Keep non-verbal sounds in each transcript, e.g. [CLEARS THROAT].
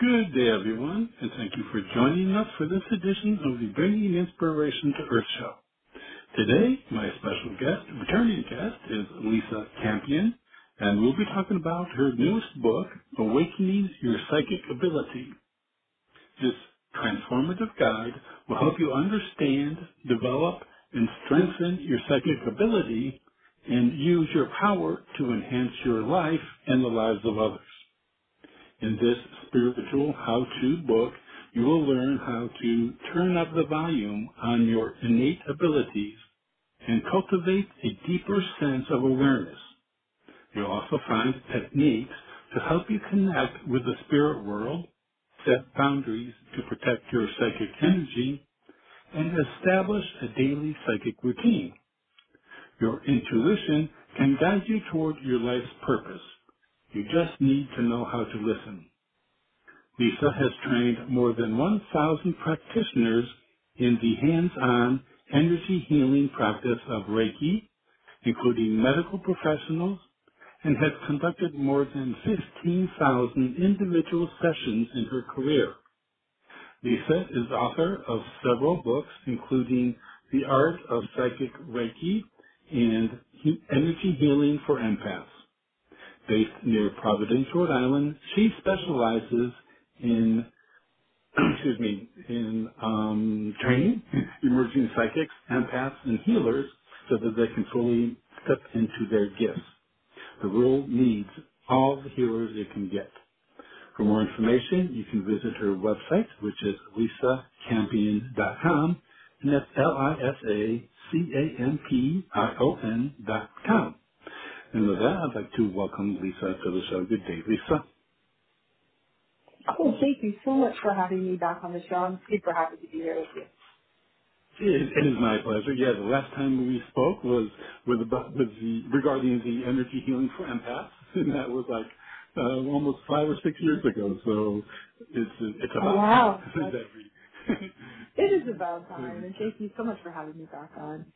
Good day, everyone, and thank you for joining us for this edition of the Bringing Inspiration to Earth show. Today, my special guest, returning guest, is Lisa Campion, and we'll be talking about her newest book, Awakening Your Psychic Ability. This transformative guide will help you understand, develop, and strengthen your psychic ability and use your power to enhance your life and the lives of others. In this spiritual how-to book, you will learn how to turn up the volume on your innate abilities and cultivate a deeper sense of awareness. You'll also find techniques to help you connect with the spirit world, set boundaries to protect your psychic energy, and establish a daily psychic routine. Your intuition can guide you toward your life's purpose you just need to know how to listen. Lisa has trained more than 1,000 practitioners in the hands-on energy healing practice of Reiki, including medical professionals, and has conducted more than 15,000 individual sessions in her career. Lisa is author of several books, including The Art of Psychic Reiki and Energy Healing for Empaths based near Providence, Rhode Island. She specializes in, [CLEARS THROAT] excuse me, in um, training [LAUGHS] emerging psychics, empaths, and healers so that they can fully step into their gifts. The world needs all the healers it can get. For more information, you can visit her website, which is lisacampion.com, and that's L-I-S-A-C-A-M-P-I-O-N dot com. And with that, I'd like to welcome Lisa to the show. Good day, Lisa. Oh, thank you so much for having me back on the show. I'm super happy to be here with you. It, it is my pleasure. Yeah, the last time we spoke was with about with the regarding the energy healing for empaths, [LAUGHS] and that was like uh, almost five or six years ago. So it's it's about oh, wow. [LAUGHS] it is [LAUGHS] about time, and thank you so much for having me back on.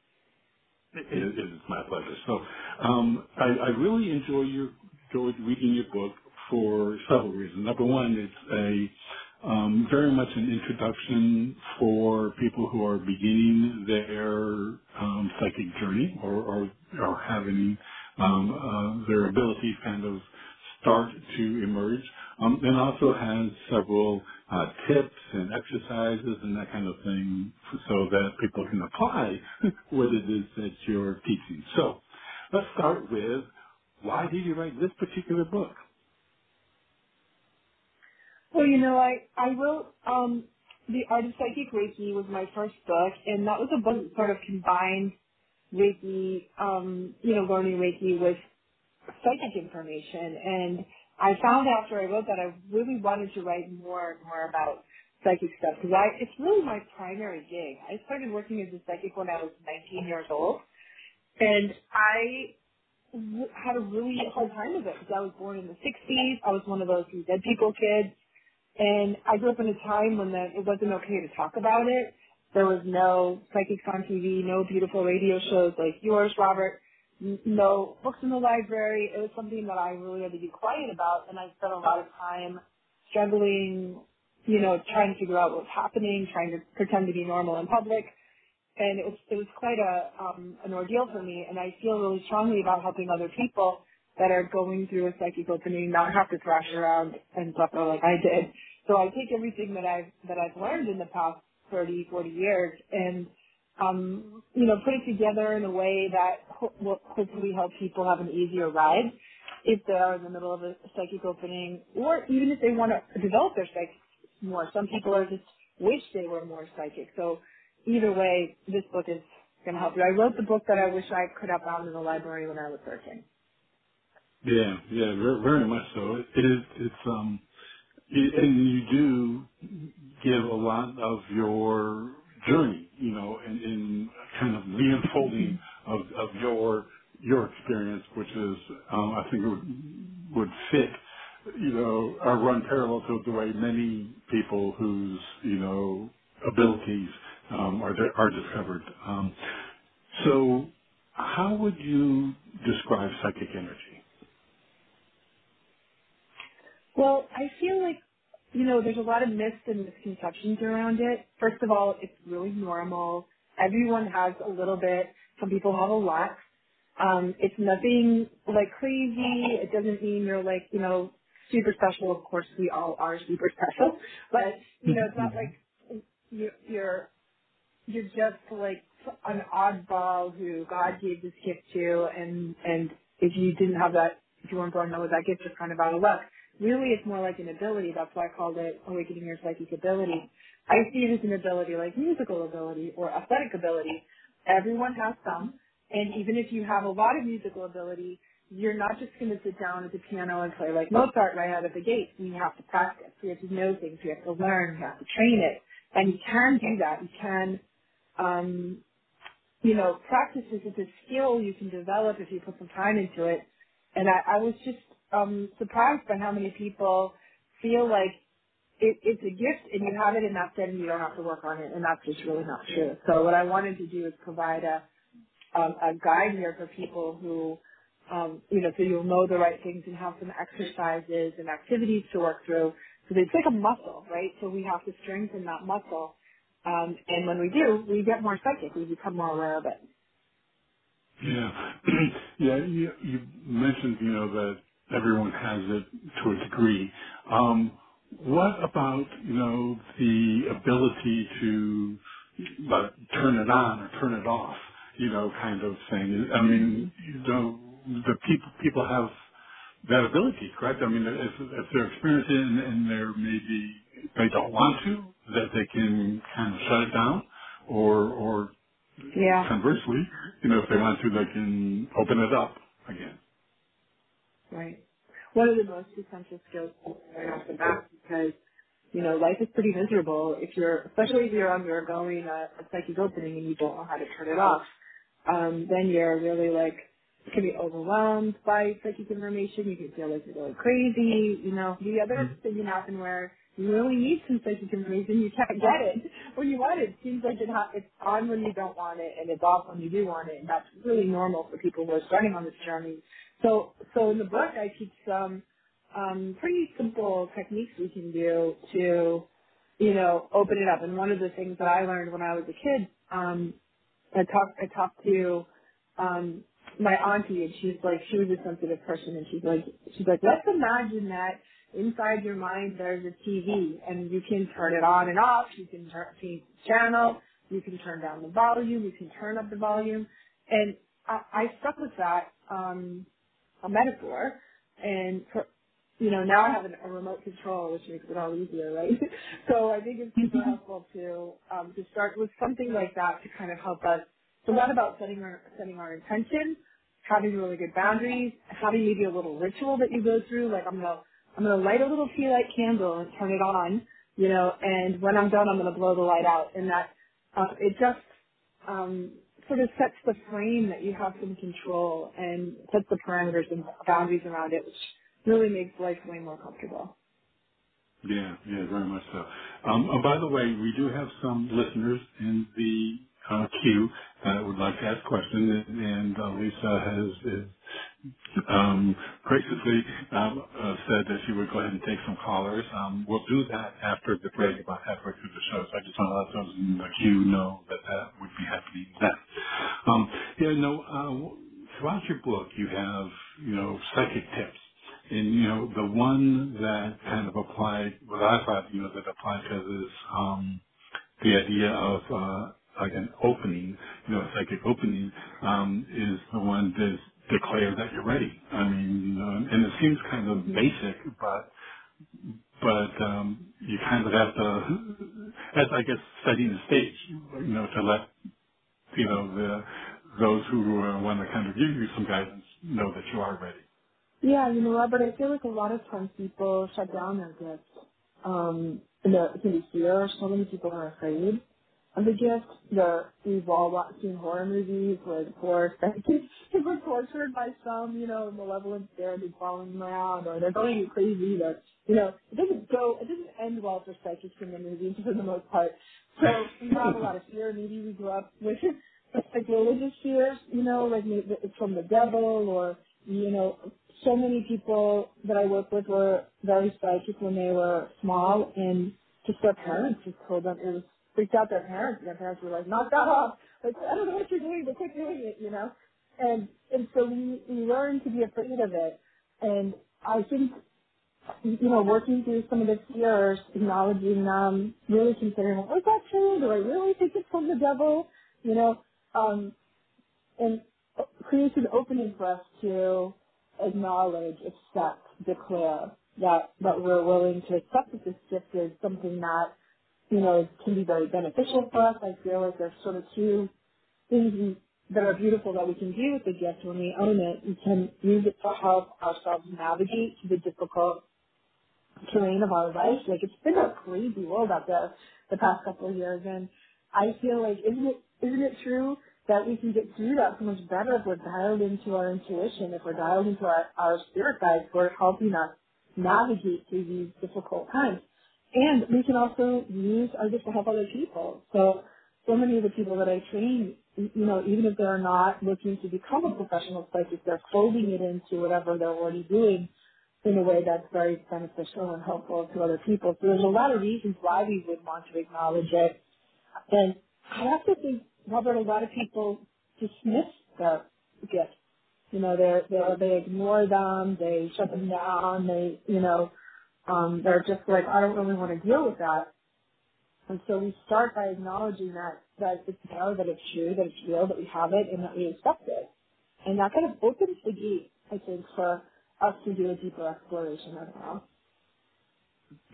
It, it is my pleasure. So um, I, I really enjoy your enjoyed reading your book for several reasons. Number one, it's a um, very much an introduction for people who are beginning their um, psychic journey or, or, or having um, uh, their ability kind of start to emerge. Um, and also has several uh, tips and exercises and that kind of thing so that people can apply [LAUGHS] what it is that you're teaching. So let's start with why did you write this particular book? Well, you know, I, I wrote um, The Art of Psychic Reiki was my first book, and that was a book that sort of combined Reiki, um, you know, learning Reiki with psychic information. And I found after I wrote that I really wanted to write more and more about psychic stuff because I it's really my primary gig. I started working as a psychic when I was 19 years old, and I had a really hard time with it because I was born in the 60s. I was one of those dead people kids, and I grew up in a time when the, it wasn't okay to talk about it. There was no psychics on TV, no beautiful radio shows like yours, Robert no books in the library. It was something that I really had to be quiet about, and I spent a lot of time struggling, you know, trying to figure out what was happening, trying to pretend to be normal in public, and it was it was quite a um, an ordeal for me. And I feel really strongly about helping other people that are going through a psychic opening not have to thrash around and suffer like I did. So I take everything that I've that I've learned in the past 30, 40 years and um, you know, put it together in a way that ho- will hopefully help people have an easier ride if they are in the middle of a psychic opening, or even if they want to develop their psychic more. Some people are just wish they were more psychic. So either way, this book is going to help you. I wrote the book that I wish I could have found in the library when I was 13. Yeah, yeah, very, very much so. It is. It's um, and you do give a lot of your journey, you know, in, in kind of the unfolding of, of your your experience, which is, um, I think, it would, would fit, you know, or run parallel to the way many people whose, you know, abilities um, are are discovered. Um, so, how would you describe psychic energy? Well, I feel like, you know, there's a lot of myths and misconceptions around it. First of all, it's really normal. Everyone has a little bit. Some people have a lot. Um, it's nothing like crazy. It doesn't mean you're like, you know, super special. Of course, we all are super [LAUGHS] special. But, you know, it's not like you- you're you're just like an oddball who God gave this gift to, and and if you didn't have that, if you weren't born with that gift, you're kind of out of luck. Really, it's more like an ability. That's why I called it awakening your psychic ability. I see it as an ability like musical ability or athletic ability. Everyone has some, and even if you have a lot of musical ability, you're not just going to sit down at the piano and play like Mozart right out of the gate. You have to practice. You have to know things. You have to learn. You have to train it. And you can do that. You can um, you know, practice is a skill you can develop if you put some time into it. And I, I was just um, surprised by how many people feel like it, it's a gift and you have it and that's it and you don't have to work on it. And that's just really not true. So what I wanted to do is provide a, um, a guide here for people who, um, you know, so you'll know the right things and have some exercises and activities to work through. So it's like a muscle, right? So we have to strengthen that muscle. Um, and when we do, we get more psychic. We become more aware of it. Yeah. [CLEARS THROAT] yeah, you, you mentioned, you know, that everyone has it to a degree. Um, what about, you know, the ability to uh, turn it on or turn it off, you know, kind of thing? I mean, you know, the people, people have that ability, correct? I mean, if, if they're experiencing it and, and they're maybe, they don't want to, that they can kind of shut it down or, or Yeah, Conversely, you know, if they want to, they can open it up again. Right. One of the most essential skills learn off the bat because, you know, life is pretty miserable if you're, especially if you're undergoing a, a psychic opening and you don't know how to turn it off. um, then you're really like you can be overwhelmed by psychic information. You can feel like you're going crazy. You know, the other thing can happen where you really need psychic information. You [LAUGHS] can't get it when you want it. It seems like it ha- it's on when you don't want it, and it's off when you do want it. And that's really normal for people who are starting on this journey. So, so in the book, I teach some um, pretty simple techniques we can do to, you know, open it up. And one of the things that I learned when I was a kid um, I talked I talked to um my auntie and she's like she was a sensitive person and she's like she's like let's imagine that inside your mind there's a TV and you can turn it on and off. You can turn change the channel. You can turn down the volume. You can turn up the volume. And I, I stuck with that um a metaphor. And you know, now I have a remote control, which makes it all easier, right? [LAUGHS] so I think it's super helpful to um, to start with something like that to kind of help us. So not about setting our setting our intention, having really good boundaries, having maybe a little ritual that you go through, like I'm gonna I'm gonna light a little tea light candle and turn it on, you know, and when I'm done, I'm gonna blow the light out, and that uh, it just um, sort of sets the frame that you have some control and sets the parameters and boundaries around it, which really makes life way more comfortable. Yeah, yeah, very much so. Um, oh, by the way, we do have some listeners in the uh, queue that would like to ask questions, and, uh, Lisa has is um, graciously um, uh, said that she would go ahead and take some callers. Um, we'll do that after the break, about halfway through the show. So I just want to let those in the queue know that that would be happening then. Um, yeah, no. Uh, throughout your book, you have you know psychic tips. And you know the one that kind of applied, what I thought you know that applied to this um, the idea of uh, like an opening, you know, a psychic opening, um, is the one that declare that you're ready. I mean, you know, and it seems kind of basic, but but um, you kind of have to, as I guess, setting the stage, you know, to let you know the those who want to kind of give you some guidance know that you are ready. Yeah, you know, Robert, I feel like a lot of times people shut down their gifts. um, it can be fear. So many people are afraid the gift. The, we've all seen horror movies where the poor kids were tortured by some, you know, malevolent spirit who's following them around, or they're going crazy. Or, you know, it doesn't go, it doesn't end well for psychics in the movies for the most part. So we have a lot of fear. Maybe we grew up with like religious fears, you know, like it's from the devil or, you know, so many people that I work with were very psychic when they were small and just their parents just told them it was freaked out their parents and their parents were like, knock that off. Like, I don't know what you're doing, but quit doing it, you know? And and so we, we learn to be afraid of it. And I think you know, working through some of the fears, acknowledging them, really considering, is that true? Do I really think it's from the devil? You know, um, and creates an opening for us to acknowledge, accept, declare that, that we're willing to accept that this gift is something that, you know, can be very beneficial for us. I feel like there's sort of two things that are beautiful that we can do with the gift when we own it. We can use it to help ourselves navigate the difficult terrain of our life. Like it's been a crazy world out there the past couple of years, and I feel like isn't it isn't it true that we can get through that so much better if we're dialed into our intuition, if we're dialed into our, our spirit guides who are helping us navigate through these difficult times. And we can also use our gifts to help other people. So so many of the people that I train, you know, even if they're not looking to become a professional psychic, they're folding it into whatever they're already doing in a way that's very beneficial and helpful to other people. So there's a lot of reasons why we would want to acknowledge it. And I also think, Robert, a lot of people dismiss their gifts. You know, they're, they're, they ignore them, they shut them down, they, you know, um, they're just like, I don't really want to deal with that. And so we start by acknowledging that, that it's there, that it's true, that it's real, that we have it, and that we accept it. And that kind of opens the gate, I think, for us to do a deeper exploration of now.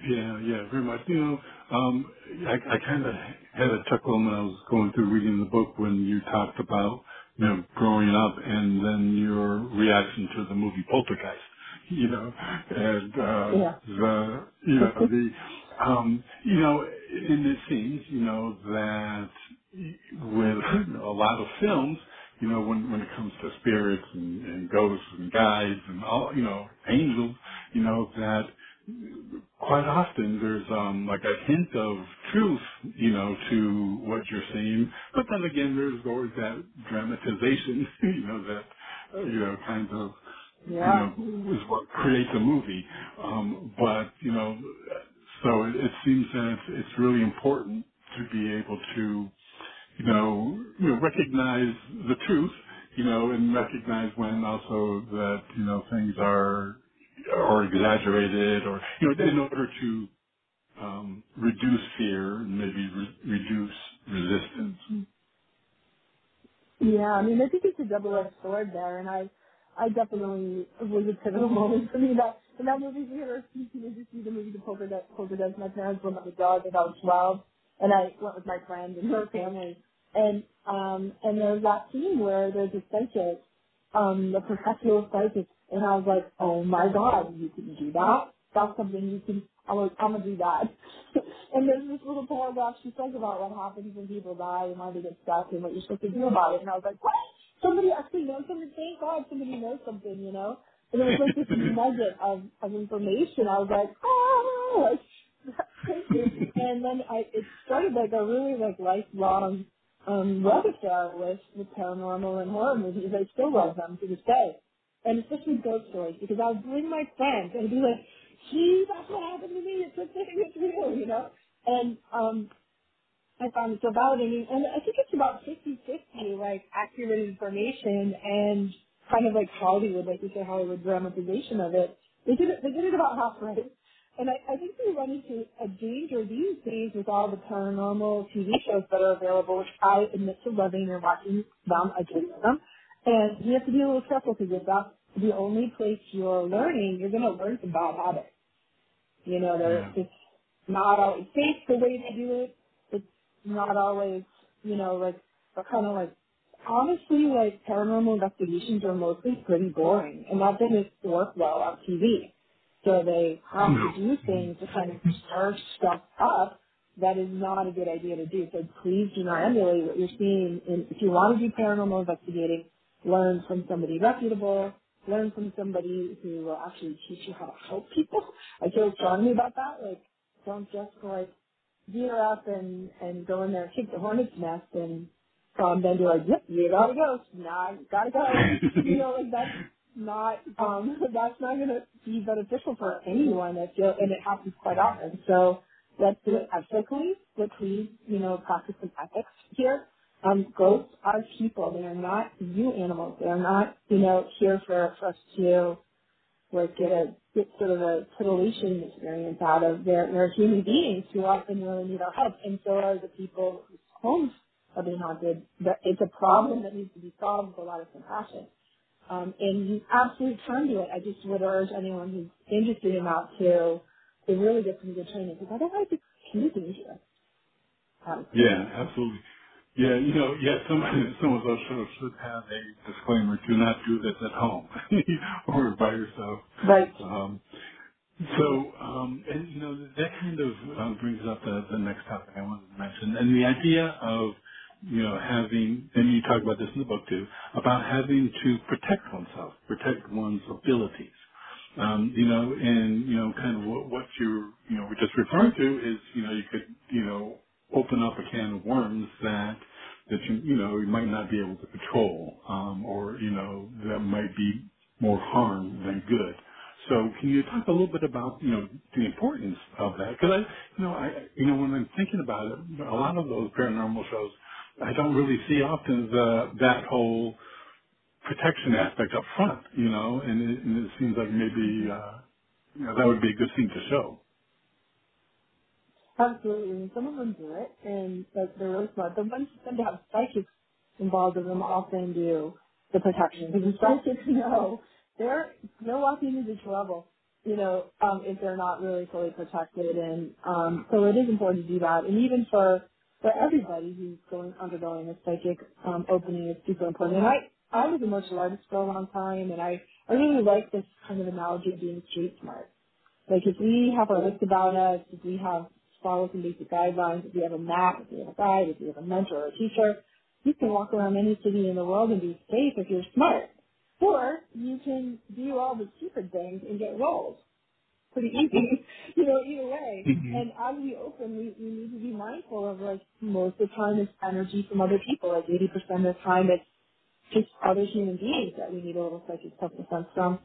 Yeah, yeah, very much. You know, um, I, I kind of had a chuckle when I was going through reading the book when you talked about, you know, growing up and then your reaction to the movie Poltergeist, you know, and, uh, Yeah. the, you know, the, um, you know, and it seems, you know, that with a lot of films, you know, when, when it comes to spirits and, and ghosts and guides and all, you know, angels, you know, that quite often there's um like a hint of truth, you know, to what you're seeing. But then again, there's always that dramatization, you know, that uh, you know kind of you Yeah. know is what creates a movie. Um, but you know, so it, it seems that it's, it's really important to be able to you know, you know, recognize the truth, you know, and recognize when also that, you know, things are, are exaggerated or, you know, in order to, um, reduce fear and maybe re- reduce resistance. Yeah, I mean, I think it's a double-edged sword there, and I, I definitely was a pivotal moment for me that in that movie theater, you know, just see the movie The Poltergeist, Poker Death. My parents went with the dog and I was 12, and I went with my friend and her family, and um, and there's that scene where there's a psychic, um, the professional psychic, and I was like, oh my god, you can do that? That's something you can. I'm like, I'm gonna do that. [LAUGHS] and there's this little paragraph she says about what happens when people die and why they get stuck and what you're supposed to do about it. And I was like, what? Somebody actually knows something. Thank God somebody knows something, you know? And it was like this [LAUGHS] nugget of, of information. I was like, oh, like. And then I, it started like a really like lifelong um, love affair with, with paranormal and horror movies. I still love them to this day. And especially ghost stories because I would bring my friends and be like, gee, that's what happened to me. It's a thing. It's real, you know? And um, I found it so validating. And I think it's about fifty-fifty, like accurate information and kind of like Hollywood, like you said, Hollywood dramatization of it. They did it, they did it about half right. And I, I think we run into a danger these days with all the paranormal TV shows that are available, which I admit to loving and watching them, I do love them. And you have to be a little careful because if that's the only place you're learning, you're going to learn some bad habits. You know, they're, yeah. it's not always safe the way they do it. Not always, you know, like, but kind of like, honestly, like, paranormal investigations are mostly pretty boring, and that didn't work well on TV. So they have to do hmm. things to kind of stir stuff up that is not a good idea to do. So please do not emulate what you're seeing. And if you want to do paranormal investigating, learn from somebody reputable, learn from somebody who will actually teach you how to help people. I feel strongly about that. Like, don't just go like gear up and and go in there kick the hornet's nest and um, then be like, yep, you gotta go. Nah, gotta go. You know, like that's not um [LAUGHS] that's not gonna be beneficial for anyone. I feel, and it happens quite often. So let's do it ethically, but please, you know, practice some ethics here. Um, ghosts are people. They are not you animals. They are not, you know, here for, for us to like get a get sort of a titillation experience out of. They're, they're human beings who often really need our help, and so are the people whose homes are being haunted. But it's a problem that needs to be solved with a lot of compassion. Um, and you absolutely can do it. I just would urge anyone who's interested in that to to really get some good training because otherwise it can be dangerous. Um, Yeah, absolutely. Yeah, you know, yeah, some [LAUGHS] some of those shows should have a disclaimer: do not do this at home [LAUGHS] or by yourself. right. Um, so, um, and you know, that kind of uh, brings up the, the next topic I wanted to mention, and the idea of you know having, and you talk about this in the book too, about having to protect oneself, protect one's abilities. Um, you know, and you know, kind of what, what you're, you know, we're just referring to is, you know, you could, you know, open up a can of worms that that you, you know, you might not be able to control, um, or you know, that might be more harm than good. So can you talk a little bit about, you know, the importance of that? Because I, you know, I, you know, when I'm thinking about it, a lot of those paranormal shows, I don't really see often the that whole protection aspect up front, you know, and it, and it seems like maybe, uh, you know, that would be a good thing to show. Absolutely. And some of them do it, and like they're really smart. The ones that tend to have psychics involved in them often do the protection because the psychics [LAUGHS] know they're they're walking into trouble, you know, um, if they're not really fully protected. And um, so it is important to do that. And even for for everybody who's going undergoing a psychic um, opening is super important. And I I was a martial artist for a long time, and I I really like this kind of analogy of being street smart like if we have our list about us, if we have follow some basic guidelines, if we have a map, if we have a guide, if we have a mentor or a teacher, you can walk around any city in the world and be safe if you're smart. Or you can do all the stupid things and get rolled. Pretty [LAUGHS] easy, you know, either way. hmm And as we open, we, we need to be mindful of like most of the time it's energy from other people. Like 80% of the time it's just other human beings that we need a little psychic self-defense from.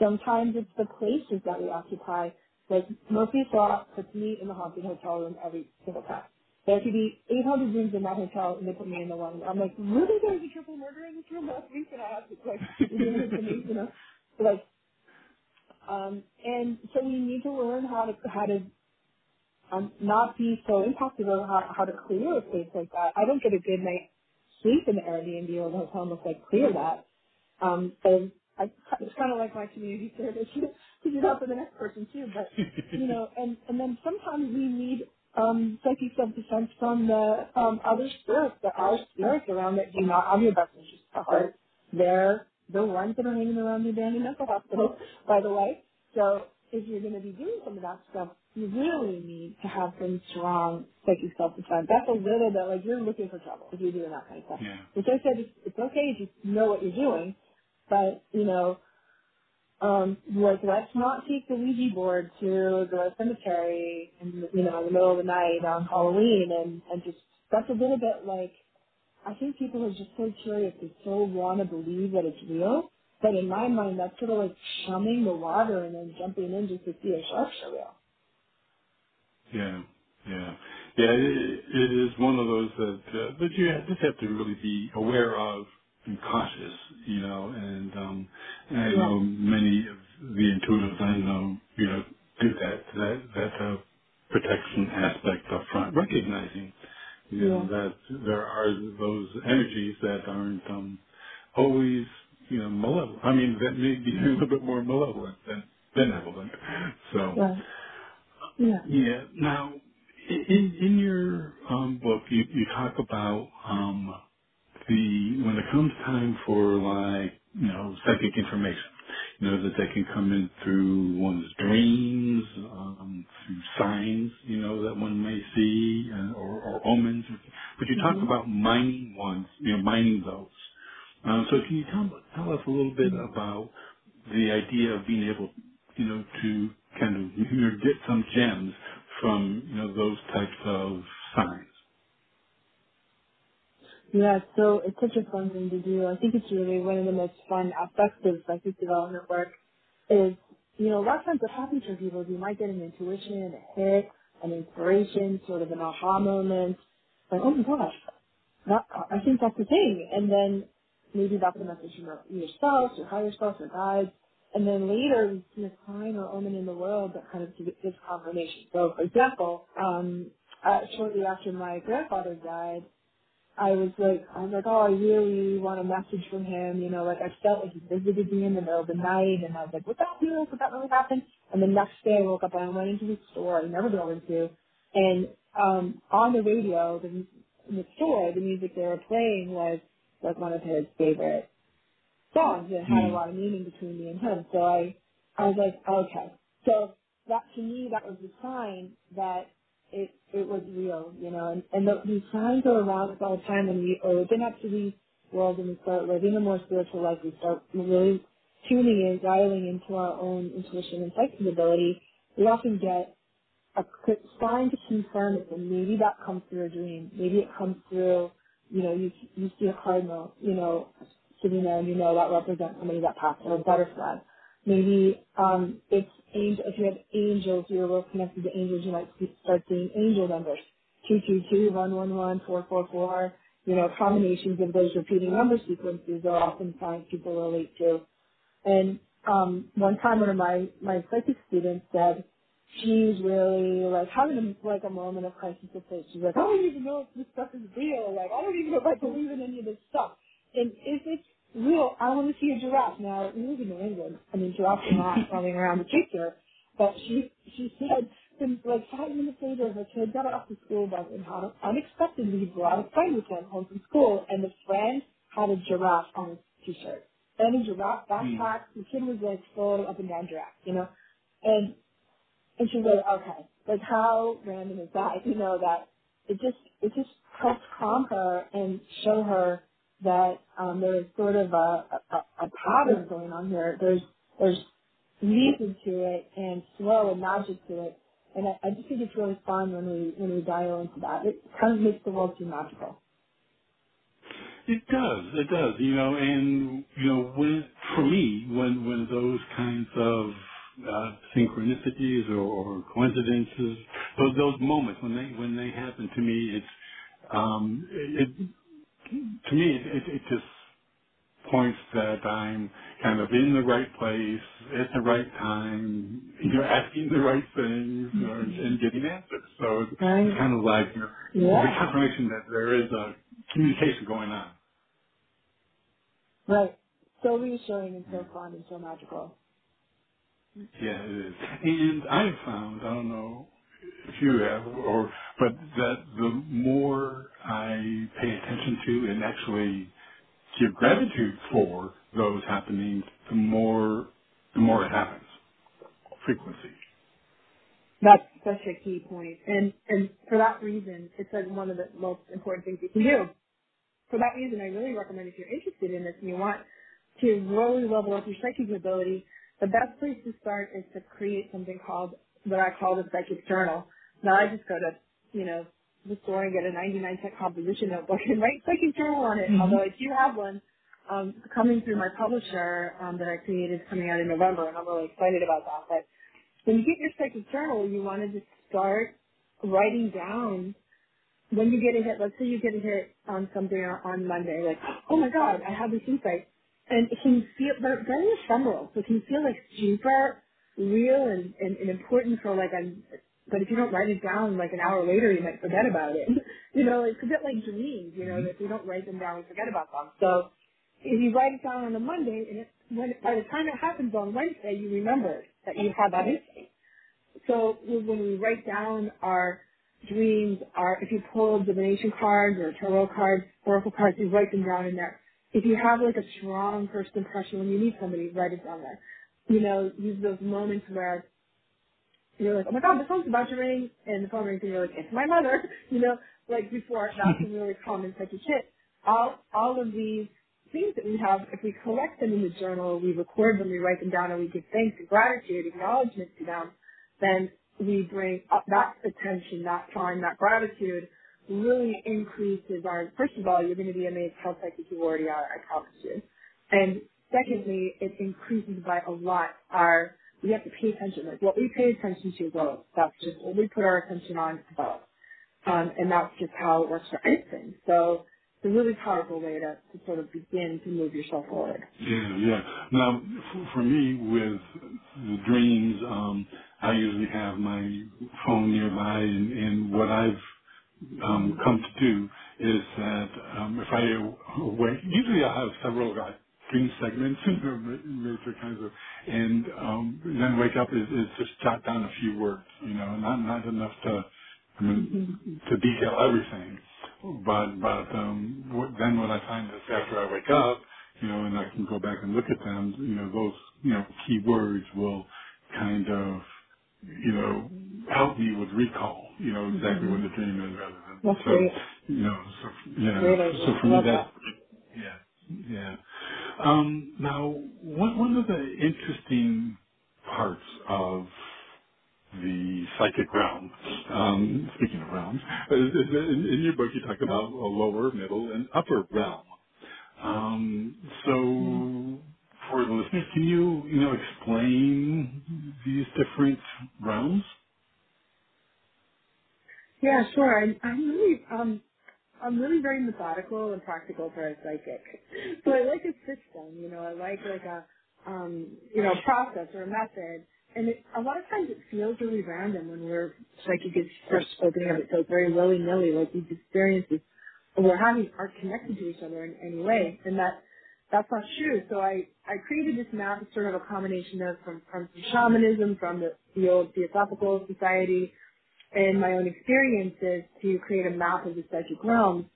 Sometimes it's the places that we occupy. Like Murphy's Law puts me in the haunted hotel room every single time. There could be 800 rooms in that hotel, and they put me in the one. I'm like, really? There was a triple murder in this room last [LAUGHS] week, and I have to like, you know? Like, um, and so we need to learn how to how to um, not be so impacted on how, how to clear a space like that. I don't get a good night's sleep in the Airbnb or the hotel unless I clear that. Um, so I, it's kind of like my community service to do that for the next person too. But you know, [LAUGHS] and and then sometimes we need um, psychic self-defense from the um, other spirits that are spirits around that do not have your best interests at heart. They're the ones that are hanging around the abandoned mental hospital, [LAUGHS] by the way. So if you're going to be doing some of that stuff, you really need to have some strong psychic self-defense. That's a little bit like you're looking for trouble if you're doing that kind of stuff. yeah. Which I said, it's, it's okay if you know what you're doing, but, you know, um, like let's not take the Ouija board to the cemetery in, you know, in the middle of the night on Halloween and, and just, that's a little bit like, I think people are just so curious, they so want to believe that it's real. But in my mind, that's sort of like chumming the water and then jumping in just to see a show real. Yeah, yeah, yeah. It, it is one of those that uh, that you just have to really be aware of and cautious, you know. And um, and I know many of the intuitives I know, you know, do that that that uh, protection aspect up front, recognizing, you yeah, know, that there are those energies that aren't um, always, you know, malevolent. I mean, that may be a little bit more malevolent than benevolent. So. yeah, yeah. Yeah. Now, in in your um, book, you you talk about um, the when it comes time for like you know psychic information. You know, that they can come in through one's dreams, um, through signs, you know, that one may see, uh, or, or omens. But you talk Mhm. about mining ones, you know, mining those. Um, so can you tell, tell us a little bit Mhm. about the idea of being able, you know, to kind of you know, get some gems from, you know, those types of signs? Yeah, so it's such a fun thing to do. I think it's really one of the most fun aspects of psychic development work is, you know, a lot of times what happens for people is you might get an intuition, a hit, an inspiration, sort of an aha moment. Like, oh my gosh, that, I think that's the thing. And then maybe that's a message from your- yourself, your higher self, your guides. And then later you see a sign or omen in the world that kind of gives gives confirmation. So for example, um, uh, shortly after my grandfather died, I was like, I was like, oh, I really want a message from him. You know, like I felt like he visited me in the middle of the night, and I was like, would that real? Would that really happen? And the next day I woke up and I went into the store I never go into, and um, on the radio, the, in the store, the music they were playing was like one of his favorite songs that had a Mm. lot of meaning between me and him. So I, I was like, okay. So that to me, that was a sign that it it was real, you know. And and the, these signs are around us all the time when we open up to the world and we start living a more spiritual life. We start really tuning in, dialing into our own intuition and psychic ability. We often get a quick sign to confirm it, and maybe that comes through a dream. Maybe it comes through, you know, you you see a cardinal, you know, sitting there, and you know that represents somebody that passed, or a butterfly. Maybe um, it's angel. If you have angels, you're real connected to angels. You might start seeing angel numbers: two two two, one one one, four four four. You know, combinations of those repeating number sequences are often signs people relate to. And um, one time, one of my my psychic students said she's really like having like a moment of crisis of faith. She's like, I don't even know if this stuff is real. Like, I don't even know if I believe in any of this stuff. And if it's real, I want to see a giraffe. Now, we live in New England. I mean, giraffes are not [LAUGHS] running around the streets here. But she she said, like five minutes later, her kid got off the school bus and had unexpectedly brought a friend with him home from school, and the friend had a giraffe on his t-shirt and a giraffe Mm. backpack. The kid was like full up and down giraffe, you know. And and she's like, okay, like how random is that? You know that it just it just helps calm her and show her that um, there is sort of a, a a pattern going on here. There's there's reason to it and flow and magic to it. And I, I just think it's really fun when we when we dial into that. It kind of makes the world seem magical. It does. It does. You know, and you know, when for me, when when those kinds of uh, synchronicities or, or coincidences, those those moments when they when they happen to me, it's um, it, it to me it, it, it just points that I'm kind of in the right place at the right time, you know, asking the right things or, mm-hmm. and getting answers. So it's Right? kind of like you know, the confirmation that there is a communication going on. Right. So reassuring and so fun and so magical. Yeah, it is. And I've found, I don't know you have, or but that the more I pay attention to and actually give gratitude for those happenings, the more the more it happens. Frequency. That's such a key. And and for that reason, it's like one of the most important things you can do. For that reason, I really recommend if you're interested in this and you want to really level up your psychic ability, the best place to start is to create something called what I call the psychic journal. Now I just go to, you know, the store and get a 99 cent composition notebook [LAUGHS] and write psychic journal on it. hmm Although I do have one um, coming through my publisher um, that I created coming out in November, and I'm really excited about that. But when you get your psychic journal, you want to just start writing down when you get a hit, let's say you get a hit on something on on Monday, like, oh my god, I have this insight. And it can feel, they're very ephemeral, so it can feel like super real and, and, and important for like a, but if you don't write it down like an hour later, you might forget about it. [LAUGHS] you know, it's a bit like dreams, you know, that if you don't write them down, we forget about them. So if you write it down on a Monday, and it, when, by the time it happens on Wednesday, you remember that you had that insight. So when we write down our dreams, our if you pull divination cards or tarot cards, oracle cards, you write them down in there. If you have like a strong first impression when you meet somebody, write it down there. You know, use those moments where you're like, oh my god, the phone's about to ring, and the phone rings, and you're like, it's my mother, [LAUGHS] you know, like before, [LAUGHS] that's a really common psychic hit. All, all of these things that we have, if we collect them in the journal, we record them, we write them down, and we give thanks and gratitude, acknowledgement to them, then we bring up that attention, that time, that gratitude really increases our, first of all, you're going to be amazed how psychic you already are, I promise you. And secondly, it increases by a lot our we have to pay attention. Like what we pay attention to goes. That's just what we put our attention on goes. Um, and that's just how it works for anything. So it's a really powerful way to, to sort of begin to move yourself forward. Yeah, yeah. Now, for, for me, with the dreams, um, I usually have my phone nearby, and, and what I've um, come to do is that um, if I wake, usually I have several dream segments, [LAUGHS] major kinds of, and um, then wake up is, is just jot down a few words, you know, not not enough to, I mean, to detail everything, but but um, what, then what I find is after I wake up, you know, and I can go back and look at them, you know, those you know key words will kind of you know, help me with recall, you know, exactly what the dream is rather than, That's so, great. you know, so, yeah, so for me that, that. yeah, yeah. Um, now, one, one of the interesting parts of the psychic realm, um, speaking of realms, in, in your book you talk about a lower, middle, and upper realm. Um, so for the listeners, can you, you know, explain these different realms? Yeah, sure. I'm, I'm really, um, I'm really very methodical and practical for a psychic. [LAUGHS] So I like a system, you know, I like like a, um, you know, process or a method. And it, a lot of times it feels really random when we're psychic is first opening up. It feels very willy-nilly, like these experiences we're having aren't connected to each other in any way. And that, that's not true. So I, I created this map, sort of a combination of from, from shamanism, from the, the old Theosophical Society, and my own experiences to create a map of the psychic realms.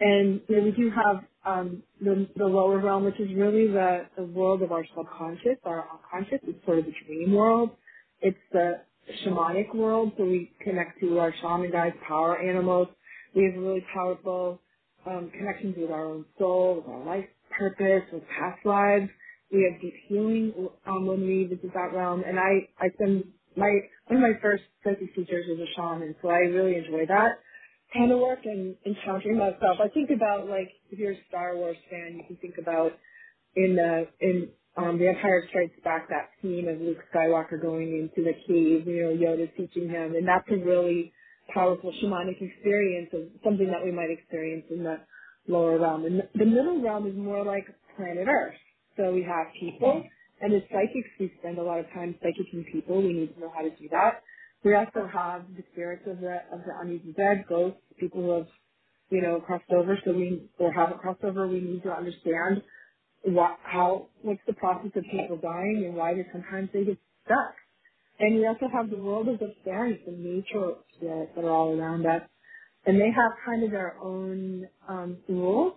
And you know, we do have um, the, the lower realm, which is really the, the world of our subconscious, our unconscious. It's sort of the dream world. It's the shamanic world, so we connect to our shaman power animals. We have really powerful um, connections with our own soul, with our life purpose, with past lives. We have deep healing um, when we visit that realm. And I, I spend my one of my first psychic teachers was a shaman, so I really enjoy that kind of work and encountering myself. I think about like if you're a Star Wars fan, you can think about in the in um, The Empire Strikes Back that scene of Luke Skywalker going into the cave, you know, Yoda teaching him, and that's a really powerful shamanic experience of something that we might experience in the lower realm. And the middle realm is more like planet Earth. So we have people, and as psychics, we spend a lot of time psychicking people. We need to know how to do that. We also have the spirits of the of the uneasy dead, ghosts, people who have you know crossed over. So we or haven't crossed over. We need to understand what how what's the process of people dying and why they sometimes they get stuck. And we also have the world of the fairies, the nature spirits that are all around us, and they have kind of their own um, rules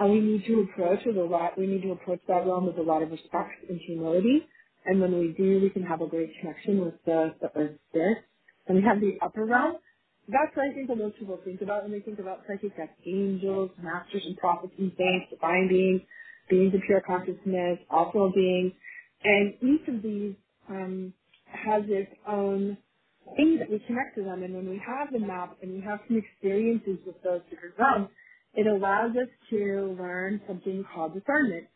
and we need to approach with a lot, we need to approach that realm with a lot of respect and humility. And when we do, we can have a great connection with the, the earth spirit. And we have the upper realm. That's what I think that most people think about when they think about psychic. That's angels, masters and prophets and saints, divine beings, beings of pure consciousness, also beings. And each of these um, has its own things that we connect to them. And when we have the map and we have some experiences with those different realms, it allows us to learn something called discernment.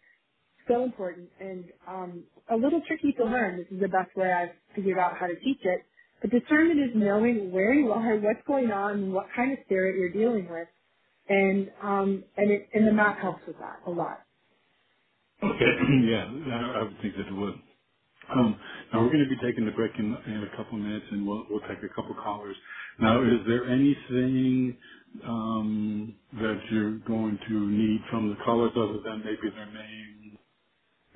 So important and um, a little tricky to learn. This is the best way I've figured out how to teach it. But discernment is knowing where you are, what's going on, what kind of spirit you're dealing with, and um, and it, and the map helps with that a lot. Okay, [CLEARS THROAT] yeah, I, I would think that it would. Um, now we're going to be taking the break in, in a couple of minutes, and we'll we'll take a couple callers. Now, is there anything um, that you're going to need from the callers other than maybe their name,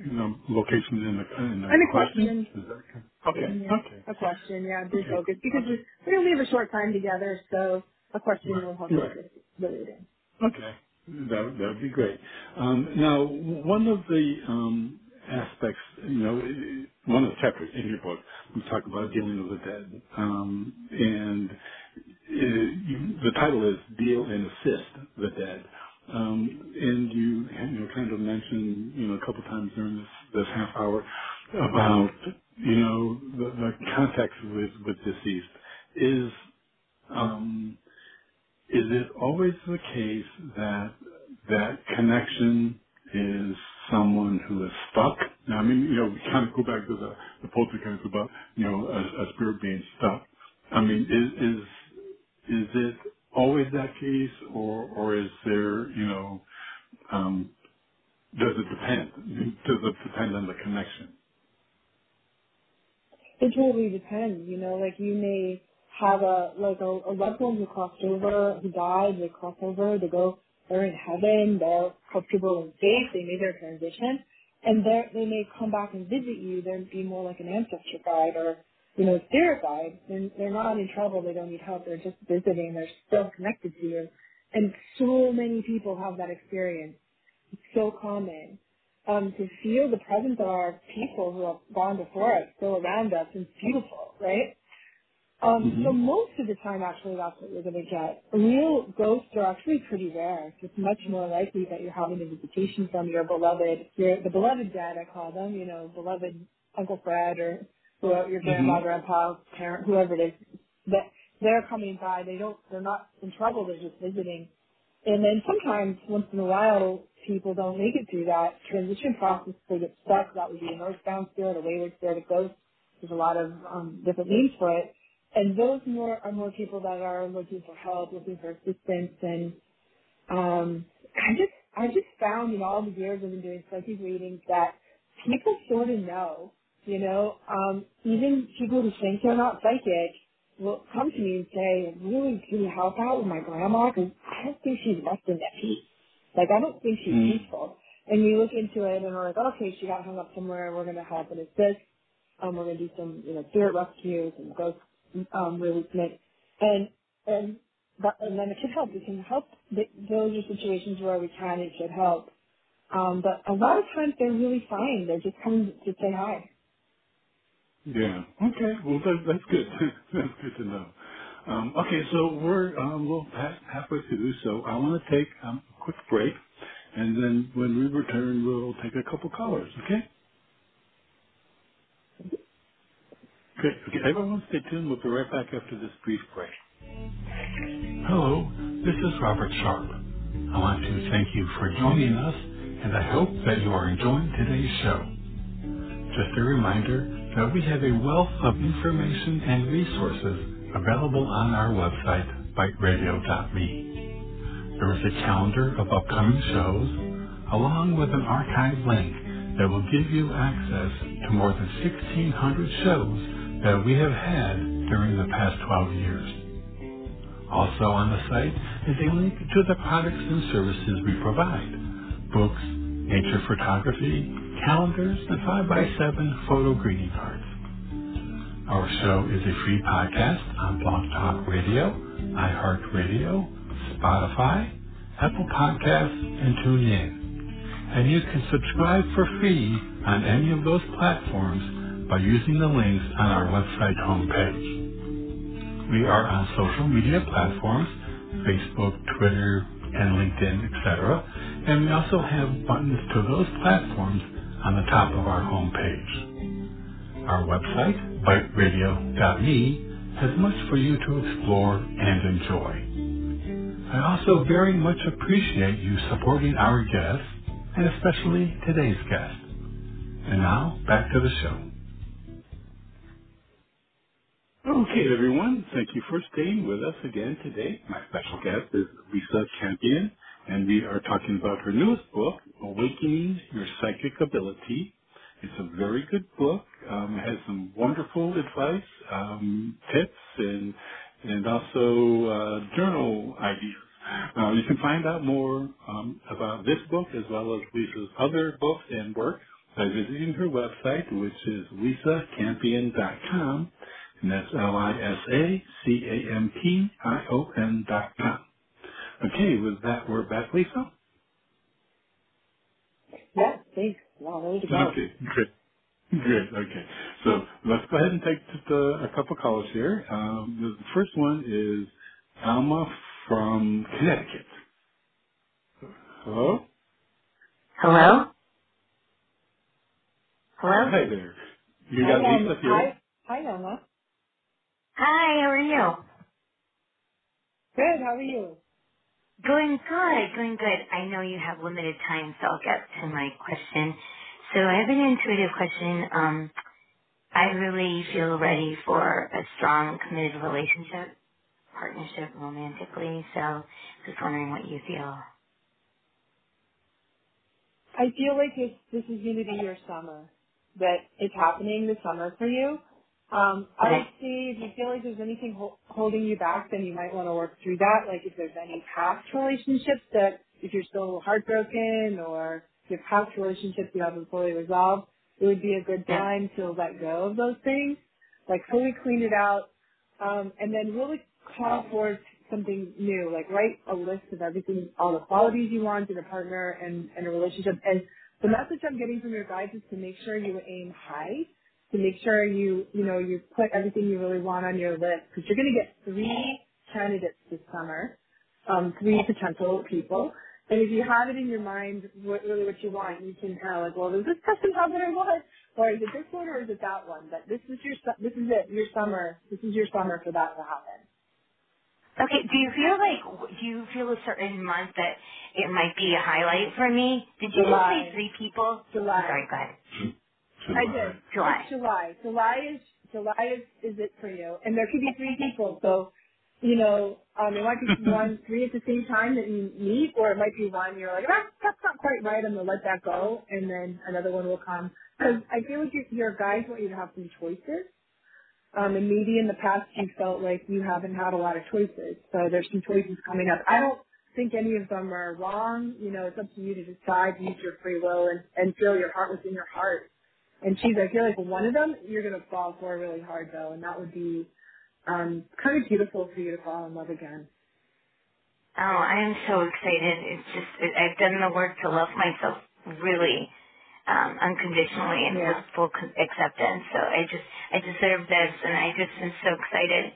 you know, location in the in the And a question? question. That okay? Okay, Yeah, okay, a question. Yeah, do okay, focus because okay. we we only have a short time together, so a question Right, will help right. related. Okay. That that would be great. Um, now, one of the um, aspects, you know, one of the chapters in your book, we talk about dealing with the dead. Um, and it, you, the title is Deal and Assist the Dead. Um, and you, you know, kind of mentioned, you know, a couple times during this, this half hour about, you know, the, the contact with, with deceased. Is, um, is it always the case that that connection is someone who is stuck? Now, I mean, you know, we kind of go back to the, the poltergeist about, you know, a, a spirit being stuck. I mean, is, is, is it always that case or, or is there, you know, um, does it depend? Does it depend on the connection? It totally depends, you know, like you may have a, like a, a loved one who crossed over, who died, they cross over, they go, they're in heaven, they're comfortable and safe, they made their transition, and they may come back and visit you, they'd be more like an ancestor guide or, you know, spirit guide. They're, they're not in trouble, they don't need help, they're just visiting, they're still connected to you. And so many people have that experience. It's so common um, to feel the presence of our people who have gone before us still around us is beautiful, right? Um, hmm so most of the time, actually, that's what you're going to get. Real ghosts are actually pretty rare. It's much more likely that you're having a visitation from your beloved, your, the beloved dad, I call them, you know, beloved Uncle Fred or whoever, your hmm grandma, grandpa, parent, whoever it is. That they're coming by. They don't. They're not in trouble. They're just visiting and then sometimes, once in a while, people don't make it through that transition process. They get stuck. That would be an earthbound spirit, a wayward spirit, a ghost. There's a lot of um, different names for it. And those more are more people that are looking for help, looking for assistance, and um, I just I just found in all the years I've been doing psychic readings that people sort of know, you know, um, even people who think they're not psychic will come to me and say, really, can you help out with my grandma? Because I don't think she's resting at peace. Like, I don't think she's mm peaceful. And you look into it and we're like, okay, she got hung up somewhere. We're going to help and assist. Um, we're going to do some, you know, spirit rescues and ghost um, releasement. And, and but and then it should help. We can help. Th- Those are situations where we can and should help. Um, but a lot of times they're really fine. They're just coming to say hi. Yeah. Okay. Well, that, that's good. [LAUGHS] that's good to know. Um, okay, so we're um, a little halfway through, so I want to take um, a quick break, and then when we return, we'll take a couple callers. Okay? Good. Okay. Everyone, stay tuned. We'll be right back after this brief break. Hello, this is Robert Sharpe. I want to thank you for joining us, and I hope that you are enjoying today's show. Just a reminder that we have a wealth of information and resources available on our website, biteradio.me. There is a calendar of upcoming shows, along with an archive link that will give you access to more than 1,600 shows that we have had during the past 12 years. Also on the site is a link to the products and services we provide. Books, nature photography, calendars, and 5x7 photo greeting cards. Our show is a free podcast on Blog Talk Radio, iHeartRadio, Spotify, Apple Podcasts, and TuneIn. And you can subscribe for free on any of those platforms by using the links on our website homepage. We are on social media platforms, Facebook, Twitter, and LinkedIn, etc. And we also have buttons to those platforms on the top of our homepage. Our website, biteradio.me, has much for you to explore and enjoy. I also very much appreciate you supporting our guests, and especially today's guest. And now, back to the show. Okay, everyone. Thank you for staying with us again today. My special guest is Lisa Campion, and we are talking about her newest book, Awakening Your Psychic Ability. It's a very good book. Um, it has some wonderful advice, um, tips, and and also uh, journal ideas. Uh, you can find out more um, about this book as well as Lisa's other books and work by visiting her website, which is lisacampion.com and that's L-I-S-A-C-A-M-P-I-O-N dot com. Okay, with that, we're back, Lisa. Yeah, thanks. Wow, ready to go. Okay, great. Great. Okay. So let's go ahead and take just a, a couple calls here. Um, the first one is Alma from Connecticut. Hello? Hello? Hello? Hi there. You Hi, got um, Lisa here. hi, hi, Emma. Hi, how are you? Good. How are you? Going good, going good. I know you have limited time, so I'll get to my question. So I have an intuitive question. Um, I really feel ready for a strong, committed relationship, partnership romantically, so just wondering what you feel. I feel like this this is going to be your summer. That it's happening this summer for you. Um, I Okay. say if you feel like there's anything ho- holding you back, then you might want to work through that. Like if there's any past relationships that if you're still heartbroken or if your past relationships you haven't fully resolved, it would be a good Yeah. time to let go of those things. Like fully clean it out, um, and then really call for something new. Like write a list of everything, all the qualities you want in a partner and, and a relationship. And the message I'm getting from your guides is to make sure you aim high, to make sure you, you know, you put everything you really want on your list because you're going to get three candidates this summer, um, three potential people. And if you have it in your mind, what, really what you want, you can kind of like, well, does this person have what I want? Or is it this one or is it that one? But this is your, this is it, your summer. This is your summer for that to happen. Okay, do you feel like, do you feel a certain month that it might be a highlight for me? Did you just say three people? July. sorry, go ahead. I July. did. It's July. July. July is July is, is it for you. And there could be three people. So, you know, um, it might be [LAUGHS] one, three at the same time that you meet, or it might be one you're like, ah, that's not quite right. I'm gonna let that go, and then another one will come. Because I feel like your, your guys want you to have some choices. Um, and maybe in the past you felt like you haven't had a lot of choices. So there's some choices coming up. I don't think any of them are wrong. You know, it's up to you to decide, use your free will, and, and feel your heart within your heart. And geez, I feel like one of them you're gonna fall for really hard though, and that would be um, kind of beautiful for you to fall in love again. Oh, I am so excited. It's just, I've done the work to love myself really um, unconditionally and with full acceptance. So I just, I deserve this, and I just am so excited.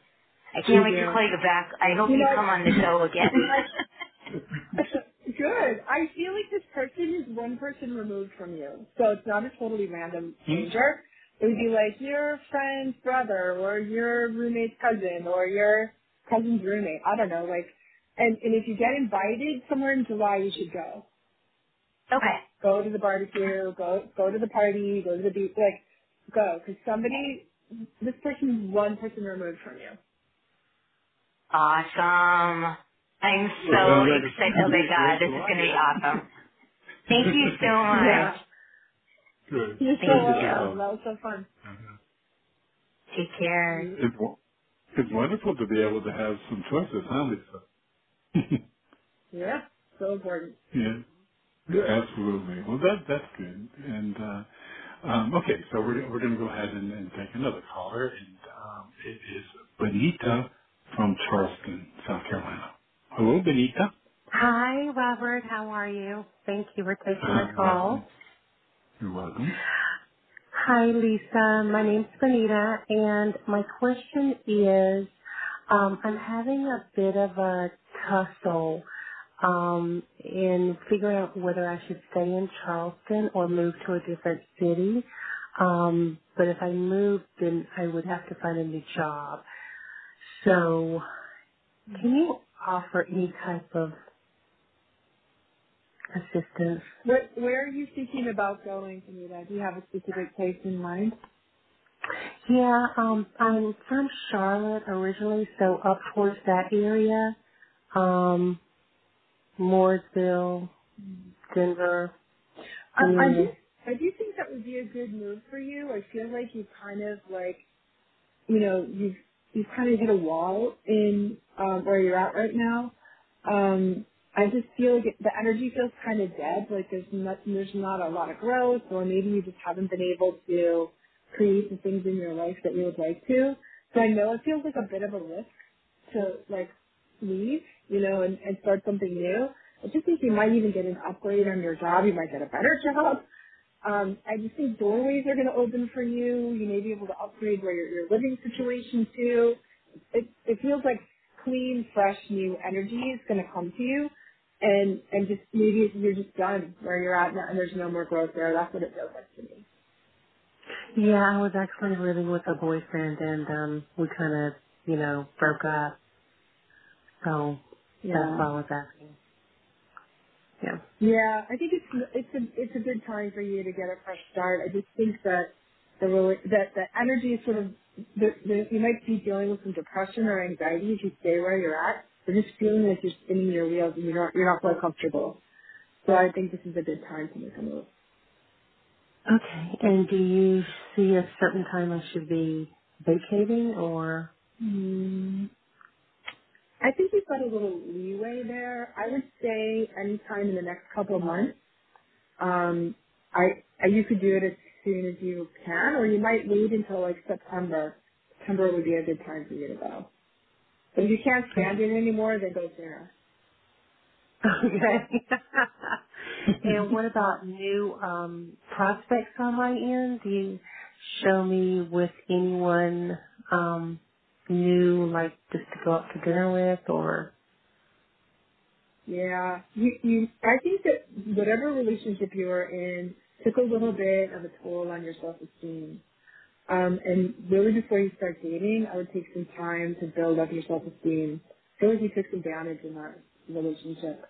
I can't you wait to call you back. I hope You you know, come on the [LAUGHS] show again. [LAUGHS] Good. I feel like this person is one person removed from you. So it's not a totally random Hmm? stranger. It would be like your friend's brother or your roommate's cousin or your cousin's roommate. I don't know. Like, and, and if you get invited somewhere in July, you should go. okay. Go to the barbecue, go, go to the party, go to the beach, like, go. Cause somebody, this person is one person removed from you. Awesome. I'm so sounds like it's excited. going Oh my God, this is going to be awesome. Thank you so [LAUGHS] much. Yeah. Good. You're so Thank Thank you for you. welcome. That was so fun. Uh-huh. Take care. It's, it's wonderful to be able to have some choices, huh, Lisa? [LAUGHS] Yeah. So important. [LAUGHS] yeah. Yeah, absolutely. Well, that that's good. And uh, um, okay, so we're we're going to go ahead and, and take another caller, and um, it is Benita from Charleston, South Carolina. Hello, Benita. Hi, Robert. How are you? Thank you for taking my I'm call. You're welcome. Hi, Lisa. My name's Benita, and my question is, um, I'm having a bit of a tussle um, in figuring out whether I should stay in Charleston or move to a different city. Um, but if I move, then I would have to find a new job. So, can you offer any type of assistance? Where, where are you thinking about going, Anita? Do you have a specific place in mind? Yeah, um, I'm from Charlotte originally, so up towards that area, um, Mooresville, Denver, I, I do, I do think that would be a good move for you. I feel like you kind of like, you know, you've, you've kind of hit a wall in, um, where you're at right now. Um, I just feel like the energy feels kind of dead. Like there's not, there's not a lot of growth, or maybe you just haven't been able to create the things in your life that you would like to. So I know it feels like a bit of a risk to like leave, you know, and, and start something new. I just think you might even get an upgrade on your job. You might get a better [LAUGHS] job. Um, I just think doorways are going to open for you. You may be able to upgrade where your, your living situation too. It, it feels like clean, fresh, new energy is going to come to you. And, and just maybe you're just done where you're at now and there's no more growth there. That's what it feels like to me. Yeah, I was actually living with a boyfriend and um we kind of, you know, broke up. So that's Yeah. why I was asking. Yeah. Yeah, I think it's it's a it's a good time for you to get a fresh start. I just think that the really that the energy is sort of the, the, you might be dealing with some depression or anxiety if you stay where you're at. But just feeling like you're spinning your wheels and you're not you're not quite comfortable. So I think this is a good time to make a move. Okay. And do you see a certain time I should be vacating or? Hmm. I think you've got a little leeway there. I would say anytime in the next couple of months. Um, I, I you could do it as soon as you can, or you might wait until like September. September would be a good time for you to go. But if you can't stand it anymore, then go there. Okay. [LAUGHS] and what about new um prospects on my end? Do you show me with anyone um new like just to go out to dinner with or Yeah, you, you. I think that whatever relationship you are in took a little bit of a toll on your self-esteem. Um, and really before you start dating, I would take some time to build up your self-esteem. I feel like you took some damage in that relationship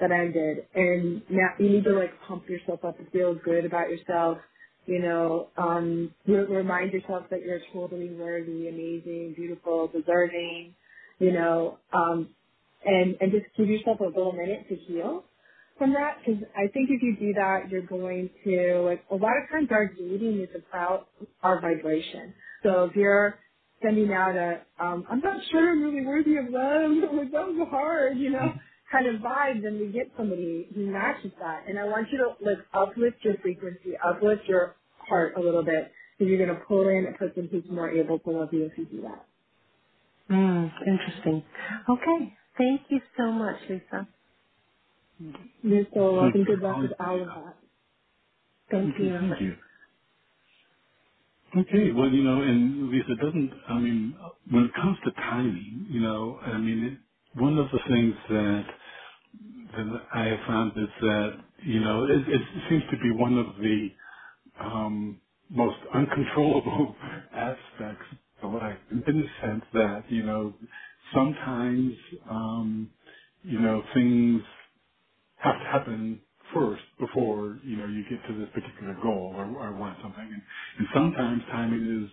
that ended. And now you need to like pump yourself up and feel good about yourself. You know, um, re- remind yourself that you're totally worthy, amazing, beautiful, deserving, you know, um, and, and just give yourself a little minute to heal from that because I think if you do that, you're going to like a lot of times our dating is about our vibration. So if you're sending out a um, I'm not sure I'm really worthy of love, [LAUGHS] that was hard, you know, kind of vibe, then we get somebody who matches that. And I want you to like uplift your frequency, uplift your heart a little bit, because you're going to pull in a person who's more able to love you if you do that. mm, interesting. Okay. Thank you so much, Lisa. You're so Thank welcome. you Good luck with all of that. Thank Okay, you. thank you. Okay, well, you know, and Lisa, doesn't, I mean, when it comes to timing, you know, I mean, it, one of the things that, that I have found is that, you know, it, it seems to be one of the um, most uncontrollable [LAUGHS] aspects of in the sense that, you know, sometimes, um, you know, things have to happen first before you know you get to this particular goal or, or want something. And, and sometimes timing is,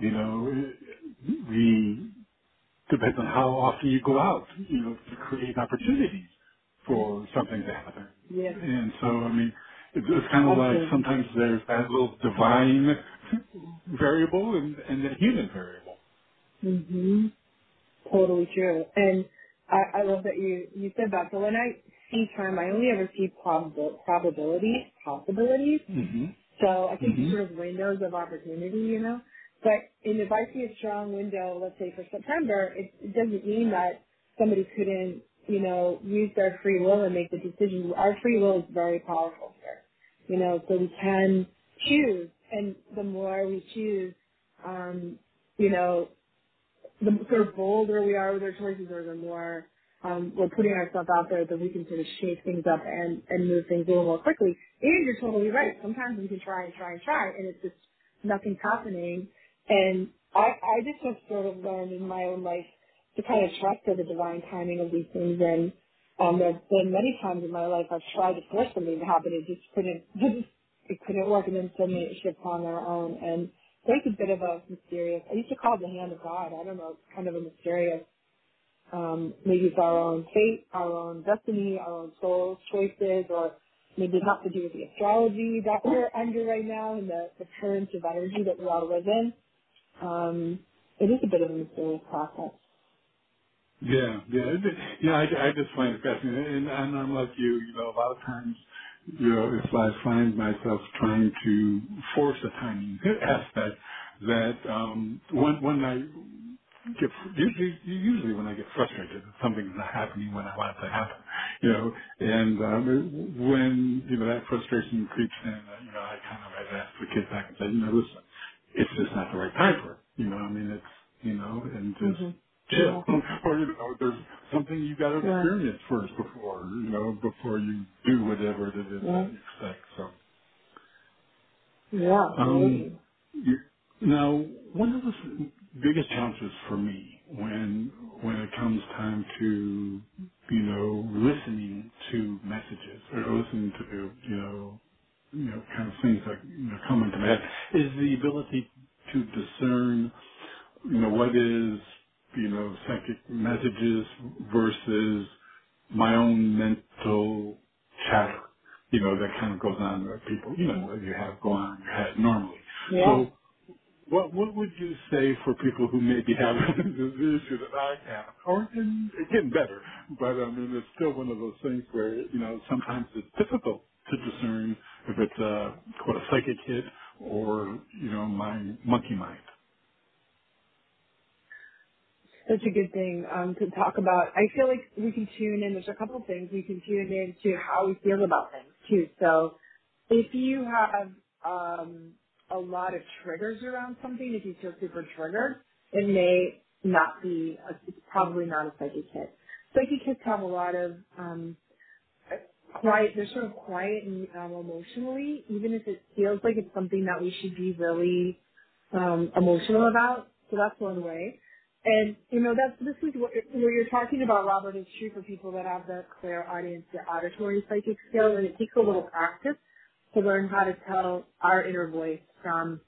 you know, we depends on how often you go out, you know, to create opportunities for something to happen. Yeah, And so, I mean, it's, it's kind of like sometimes there's that little divine [LAUGHS] variable and, and the human variable. Mhm. Totally true. And I, I love that you you said that. So when I see time, I only ever see probabil- probabilities, possibilities. hmm So I think these hmm sort of windows of opportunity, you know. But and if I see a strong window, let's say for September, it, it doesn't mean that somebody couldn't, you know, use their free will and make the decision. Our free will is very powerful here, you know. So we can choose, and the more we choose, um, you know, the sort of bolder we are with our choices or the more um, we're putting ourselves out there that we can sort of shake things up and, and move things a little more quickly. And you're totally right. Sometimes we can try and try and try and it's just nothing's happening. And I, I just have sort of learned in my own life to kind of trust the divine timing of these things and um, there have been many times in my life I've tried to force something to happen. It just couldn't, [LAUGHS] it couldn't work and then suddenly it shifts on their own. And think a bit of a mysterious. I used to call it the hand of God. I don't know. It's kind of a mysterious. Um, maybe it's our own fate, our own destiny, our own soul's choices, or maybe it has to do with the astrology that we're under right now and the, the currents of energy that we all live in. Um, it is a bit of a mysterious process. Yeah, yeah, yeah. I, I just find it fascinating, and, I'm like you. You know, a lot of times, you know, if I find myself trying to force a timing [LAUGHS] aspect, that um, when when I get usually usually when I get frustrated, something's not happening when I want it to happen, you know. And um, when you know that frustration creeps in, uh, you know, I kind of I'd ask the kid back and say, you know, listen, it's just not the right time for it. You know, I mean, it's you know, and just hmm chill, Yeah. [LAUGHS] or you know, there's something you got to Yeah. experience first before you know before you do whatever it is Yeah. that you expect. So. Yeah. Um, you- now, one of the biggest challenges for me when when it comes time to you know listening to messages or listening to you know you know kind of things that you know come into my head is the ability to discern you know what is you know psychic messages versus my own mental chatter you know that kind of goes on with people you know you have going on in your head normally Yeah. so what what would you say for people who maybe have [LAUGHS] the issue that I have, or and it's getting better, but I mean it's still one of those things where you know sometimes it's difficult to discern if it's a quote a psychic hit or you know my monkey mind. Such a good thing um, to talk about. I feel like we can tune in. There's a couple things we can tune in to how we feel about things too. So if you have um, a lot of triggers around something, if you feel super triggered, it may not be. A, it's probably not a psychic hit. Psychic hits have a lot of um, quiet. They're sort of quiet and um, emotionally, even if it feels like it's something that we should be really um, emotional about. So that's one way. And you know that's this is what, what you're talking about, Robert. Is true for people that have the clairaudience, the auditory psychic skill, and it takes a little practice to learn how to tell our inner voice from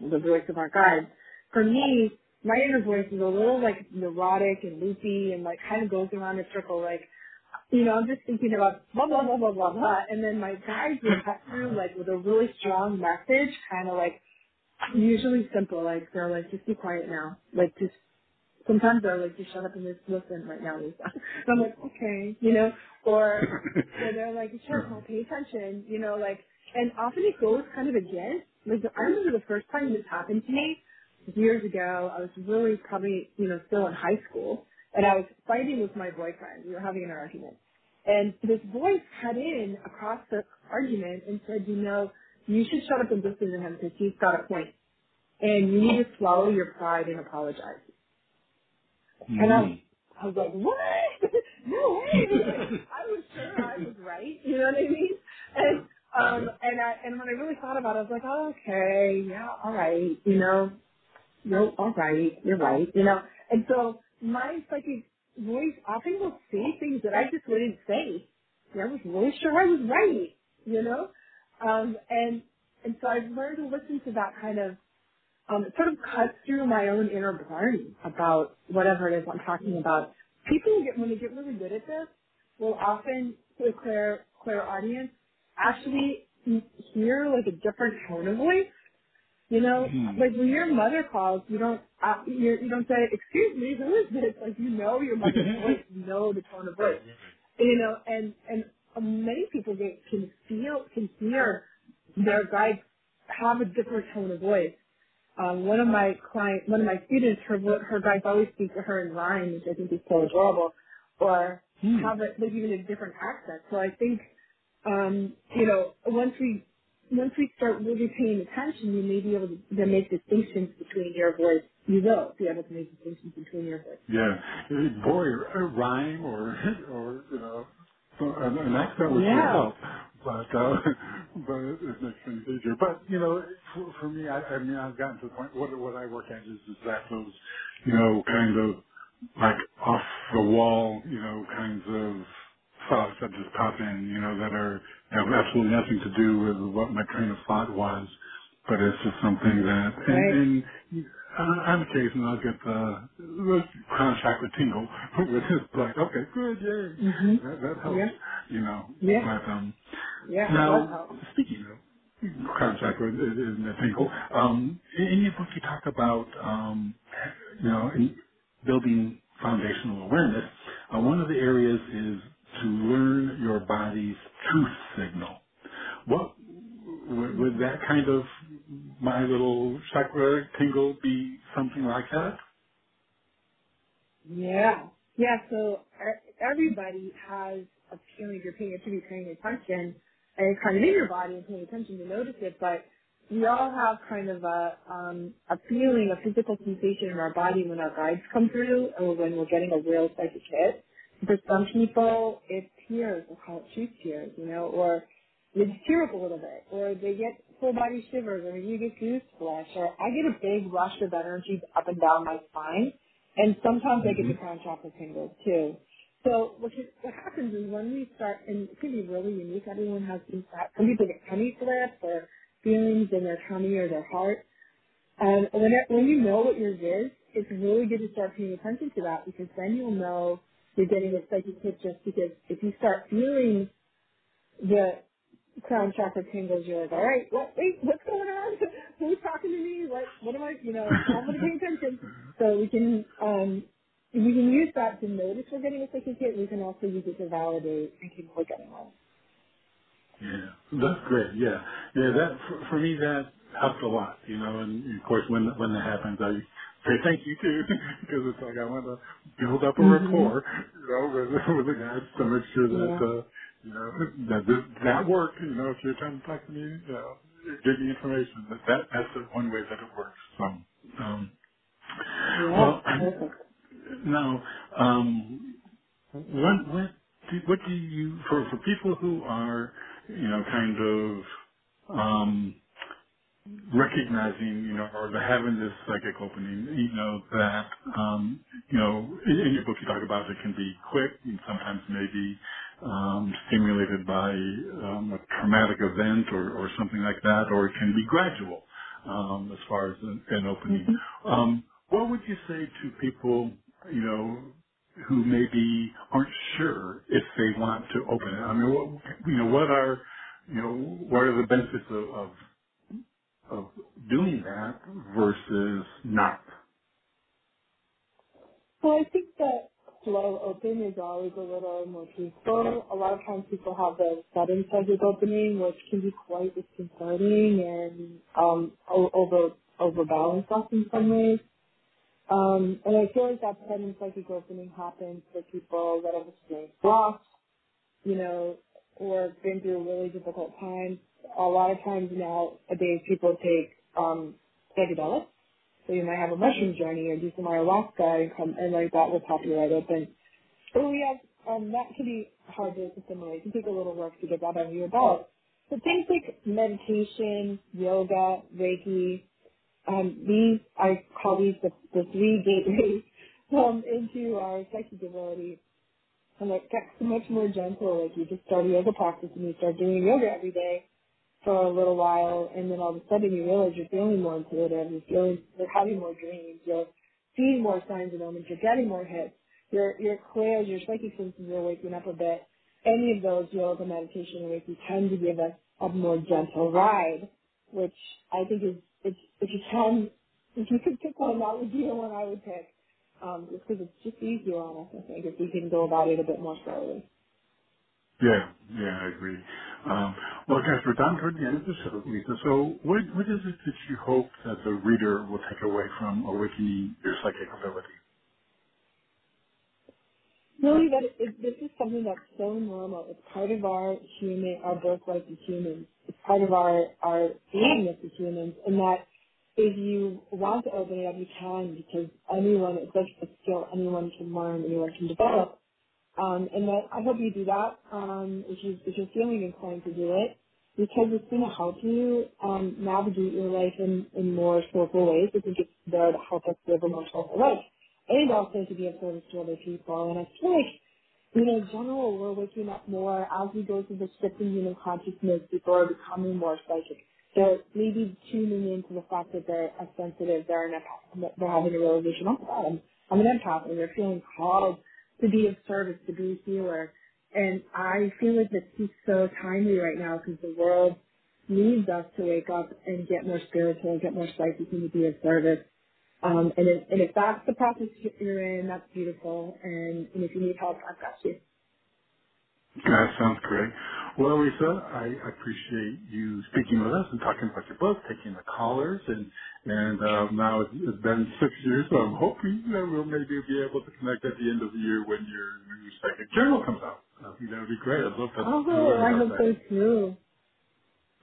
the voice of our guides. For me, my inner voice is a little like neurotic and loopy and like kind of goes around in a circle. Like you know, I'm just thinking about blah blah blah blah blah blah, and then my guides will cut through like with a really strong message, kind of like usually simple, like they're like just be quiet now, like just sometimes they're like just shut up and just listen right now, Lisa. [LAUGHS] And I'm like okay, you know, or [LAUGHS] or they're like sure, I'll pay attention, you know, like, and often it goes kind of against. Like I remember the first time this happened to me years ago. I was really probably you know still in high school, and I was fighting with my boyfriend. We were having an argument. And this voice cut in across the argument and said, you know, you should shut up and listen to him because he's got a point and you need to swallow your pride and apologize. And I, Mm. I was like, what? [LAUGHS] no way! [LAUGHS] I was sure I was right. You know what I mean? And um, and I and when I really thought about it, I was like, oh, okay, yeah, all right, you know, you're all right, you're right, you know. And so my psychic voice often will say things that I just wouldn't say. And I was really sure I was right, you know. Um, and and so I've learned to listen to that kind of um, it sort of cuts through my own inner brain about whatever it is I'm talking about. People get when they get really good at this, will often to a clear clairaudience actually hear like a different tone of voice. You know, Mm. like when your mother calls, you don't uh, you you don't say, "Excuse me, who is this?" [LAUGHS] Like you know your [LAUGHS] mother's voice, you know the tone of voice. You know, and and many people get can feel can hear their guides have a different tone of voice um, one of my client, one of my students, her her guys always speak to her in rhyme, which I think is so adorable, or Hmm. have it like even a different accent. So I think, um, you know, once we once we start really paying attention, you may be able to, to make distinctions between your voice. You will be able to make distinctions between your voice. Yeah, boy, a rhyme or [LAUGHS] or you know so an, an accent would Yeah. help, but uh, [LAUGHS] but it, it makes things easier. But you know, for, for me, I, I mean, I've gotten to the point. What what I work at is is that those you know kind of like off the wall, you know, kinds of thoughts that just pop in, you know, that are have absolutely nothing to do with what my train of thought was, but it's just something that and, Right. and on on occasion I'll get the, the crown chakra tingle, [LAUGHS] which is like, okay, good, yay, Mhm. that, that helps, Yeah. you know. Yeah. But um, Yeah. Now speaking of crown chakra and the tingle, um, in, your book you talk about um, you know, in building foundational awareness. Uh, one of the areas is to learn your body's truth signal. What would that kind of my little chakra tingle be something like that? Yeah. Yeah, so e- everybody has a feeling you're paying, be paying attention and it's kind of in your body and paying attention to notice it, but we all have kind of a, um, a feeling, a physical sensation in our body when our guides come through or when we're getting a real psychic hit. For some people, it's tears, we'll call it truth tears, you know, or they tear up a little bit, or they get full body shivers, or you get goose flesh, or I get a big rush of energy up and down my spine and sometimes I get hmm the chakra tingles too. So what, can, what happens is when we start, and it can be really unique, everyone has these, some people get tummy flips or feelings in their tummy or their heart. Um, when, it, when you know what yours is, it's really good to start paying attention to that because then you'll know you're getting a psychic hit just because if you start feeling the crown chakra tingles, you're like, all right, what, wait, what's going on? [LAUGHS] Who's talking to me? What, what am I, you know, I'm going to pay attention. So we can, um, we can use that to notice we're getting a psychic hit. We can also use it to validate and keep we're getting one. Yeah, that's great. Yeah, yeah. That for, for me that helps a lot. You know, and of course when when that happens, I say thank you too [LAUGHS] because it's like I want to build up a hmm rapport, you know, with [LAUGHS] with the guys to make sure that Yeah. uh, you know that that work. You know, if you're trying to talk to me, you know, give me information. That that that's the one way that it works. So, um, well, now, um, what what do, what do you for for people who are you know kind of um, recognizing, you know, or the having this psychic opening, you know, that, um, you know, in, in your book you talk about it can be quick and sometimes maybe um, stimulated by um, a traumatic event or, or something like that, or it can be gradual um, as far as an, an opening. hmm Um, what would you say to people, you know, who maybe aren't sure if they want to open it? I mean, what, you know, what are, you know, what are the benefits of, of of doing that versus not. Well, I think that slow open is always a little more peaceful. A lot of times people have the sudden psychic opening, which can be quite disconcerting and um, over overbalanced us in some ways. Um, and I feel like that sudden psychic opening happens for people that have experienced loss, you know, or been through really difficult times. A lot of times nowadays people take um, psychedelics so you might have a mushroom journey or do some ayahuasca and come and like that will pop you right open. So we have um that can be hard to assimilate. It can take a little work to get that under your belt. So things like meditation, yoga, Reiki, um, these I call these the, the three gateways [LAUGHS] um into our psychic ability. And it gets much more gentle. Like you just start yoga practice and you start doing yoga every day for a little while, and then all of a sudden you realize you're feeling more intuitive, you're feeling, you're having more dreams, you're seeing more signs and omens, you're getting more hits, your your clairs, your psychic senses are waking up a bit. Any of those yoga, meditation, and Reiki tend to give us a more gentle ride, which I think is, it's, if you can, if you could pick one, that would be the one I would pick. Um, just because it's just easier on us, I think, if we can go about it a bit more slowly. Yeah, yeah, I agree. Um, well, guys, we're down toward the end of the show, Lisa. So, what what is it that you hope that the reader will take away from awakening your psychic ability? Really, that it, this is something that's so normal. It's part of our human, our birthright as humans. It's part of our our beingness as humans, and that if you want to open it up, you can because anyone, it's like a skill anyone can learn, anyone can develop. Um, and that I hope you do that um, if you if you're feeling inclined to do it, because it's going to help you um, navigate your life in, in more skillful ways. I think it's there to help us live a more skillful life, and also to be of service to other people. And I feel like you know, in general, we're waking up more as we go through the shift in human consciousness. People are becoming more psychic. They're maybe tuning into the fact that they're a sensitive, they're an empath, they're having a realization, oh God, I'm, I'm an empath, and they're feeling called to be of service, to be a healer. And I feel like this is so timely right now because the world needs us to wake up and get more spiritual get more psychic and to be of service. Um, and, if, and if that's the process you're in, that's beautiful. And, and if you need help, I've got you. That sounds great. Well, Lisa, I appreciate you speaking with us and talking about your book, taking the callers, and and uh, now it's, it's been six years, so I'm hoping that we'll maybe be able to connect at the end of the year when your your second journal comes out. I think that would be great. I'd love to, Oh, I hope so too.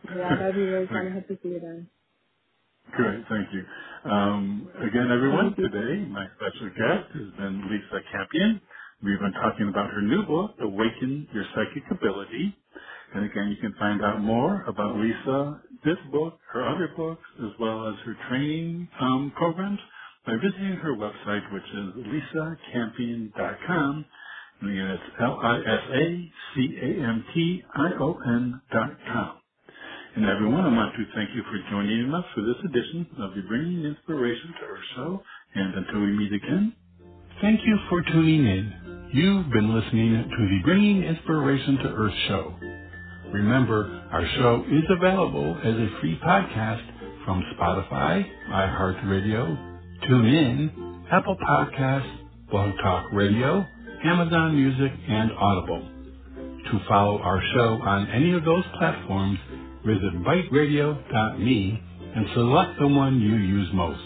Yeah, [LAUGHS] that'd be really fun. I hope to see you then. Great, thank you. Um, again, everyone, today my special guest has been Lisa Campion. We've been talking about her new book, Awaken Your Psychic Ability. And again, you can find out more about Lisa, this book, her other books, as well as her training um, programs by visiting her website, which is lisacampion.com. And again, it's L-I-S-A-C-A-M-P-I-O-N dot com. And everyone, I want to thank you for joining us for this edition of the Bringing Inspiration to Earth show. And until we meet again, thank you for tuning in. You've been listening to the Bringing Inspiration to Earth show. Remember, our show is available as a free podcast from Spotify, iHeartRadio, TuneIn, Apple Podcasts, Blog Talk Radio, Amazon Music, and Audible. To follow our show on any of those platforms, visit biteradio.me and select the one you use most.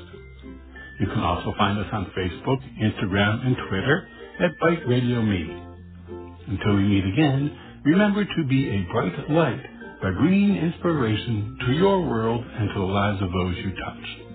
You can also find us on Facebook, Instagram, and Twitter at BITE Radio Me. Until we meet again, remember to be a bright light by bringing inspiration to your world and to the lives of those you touch.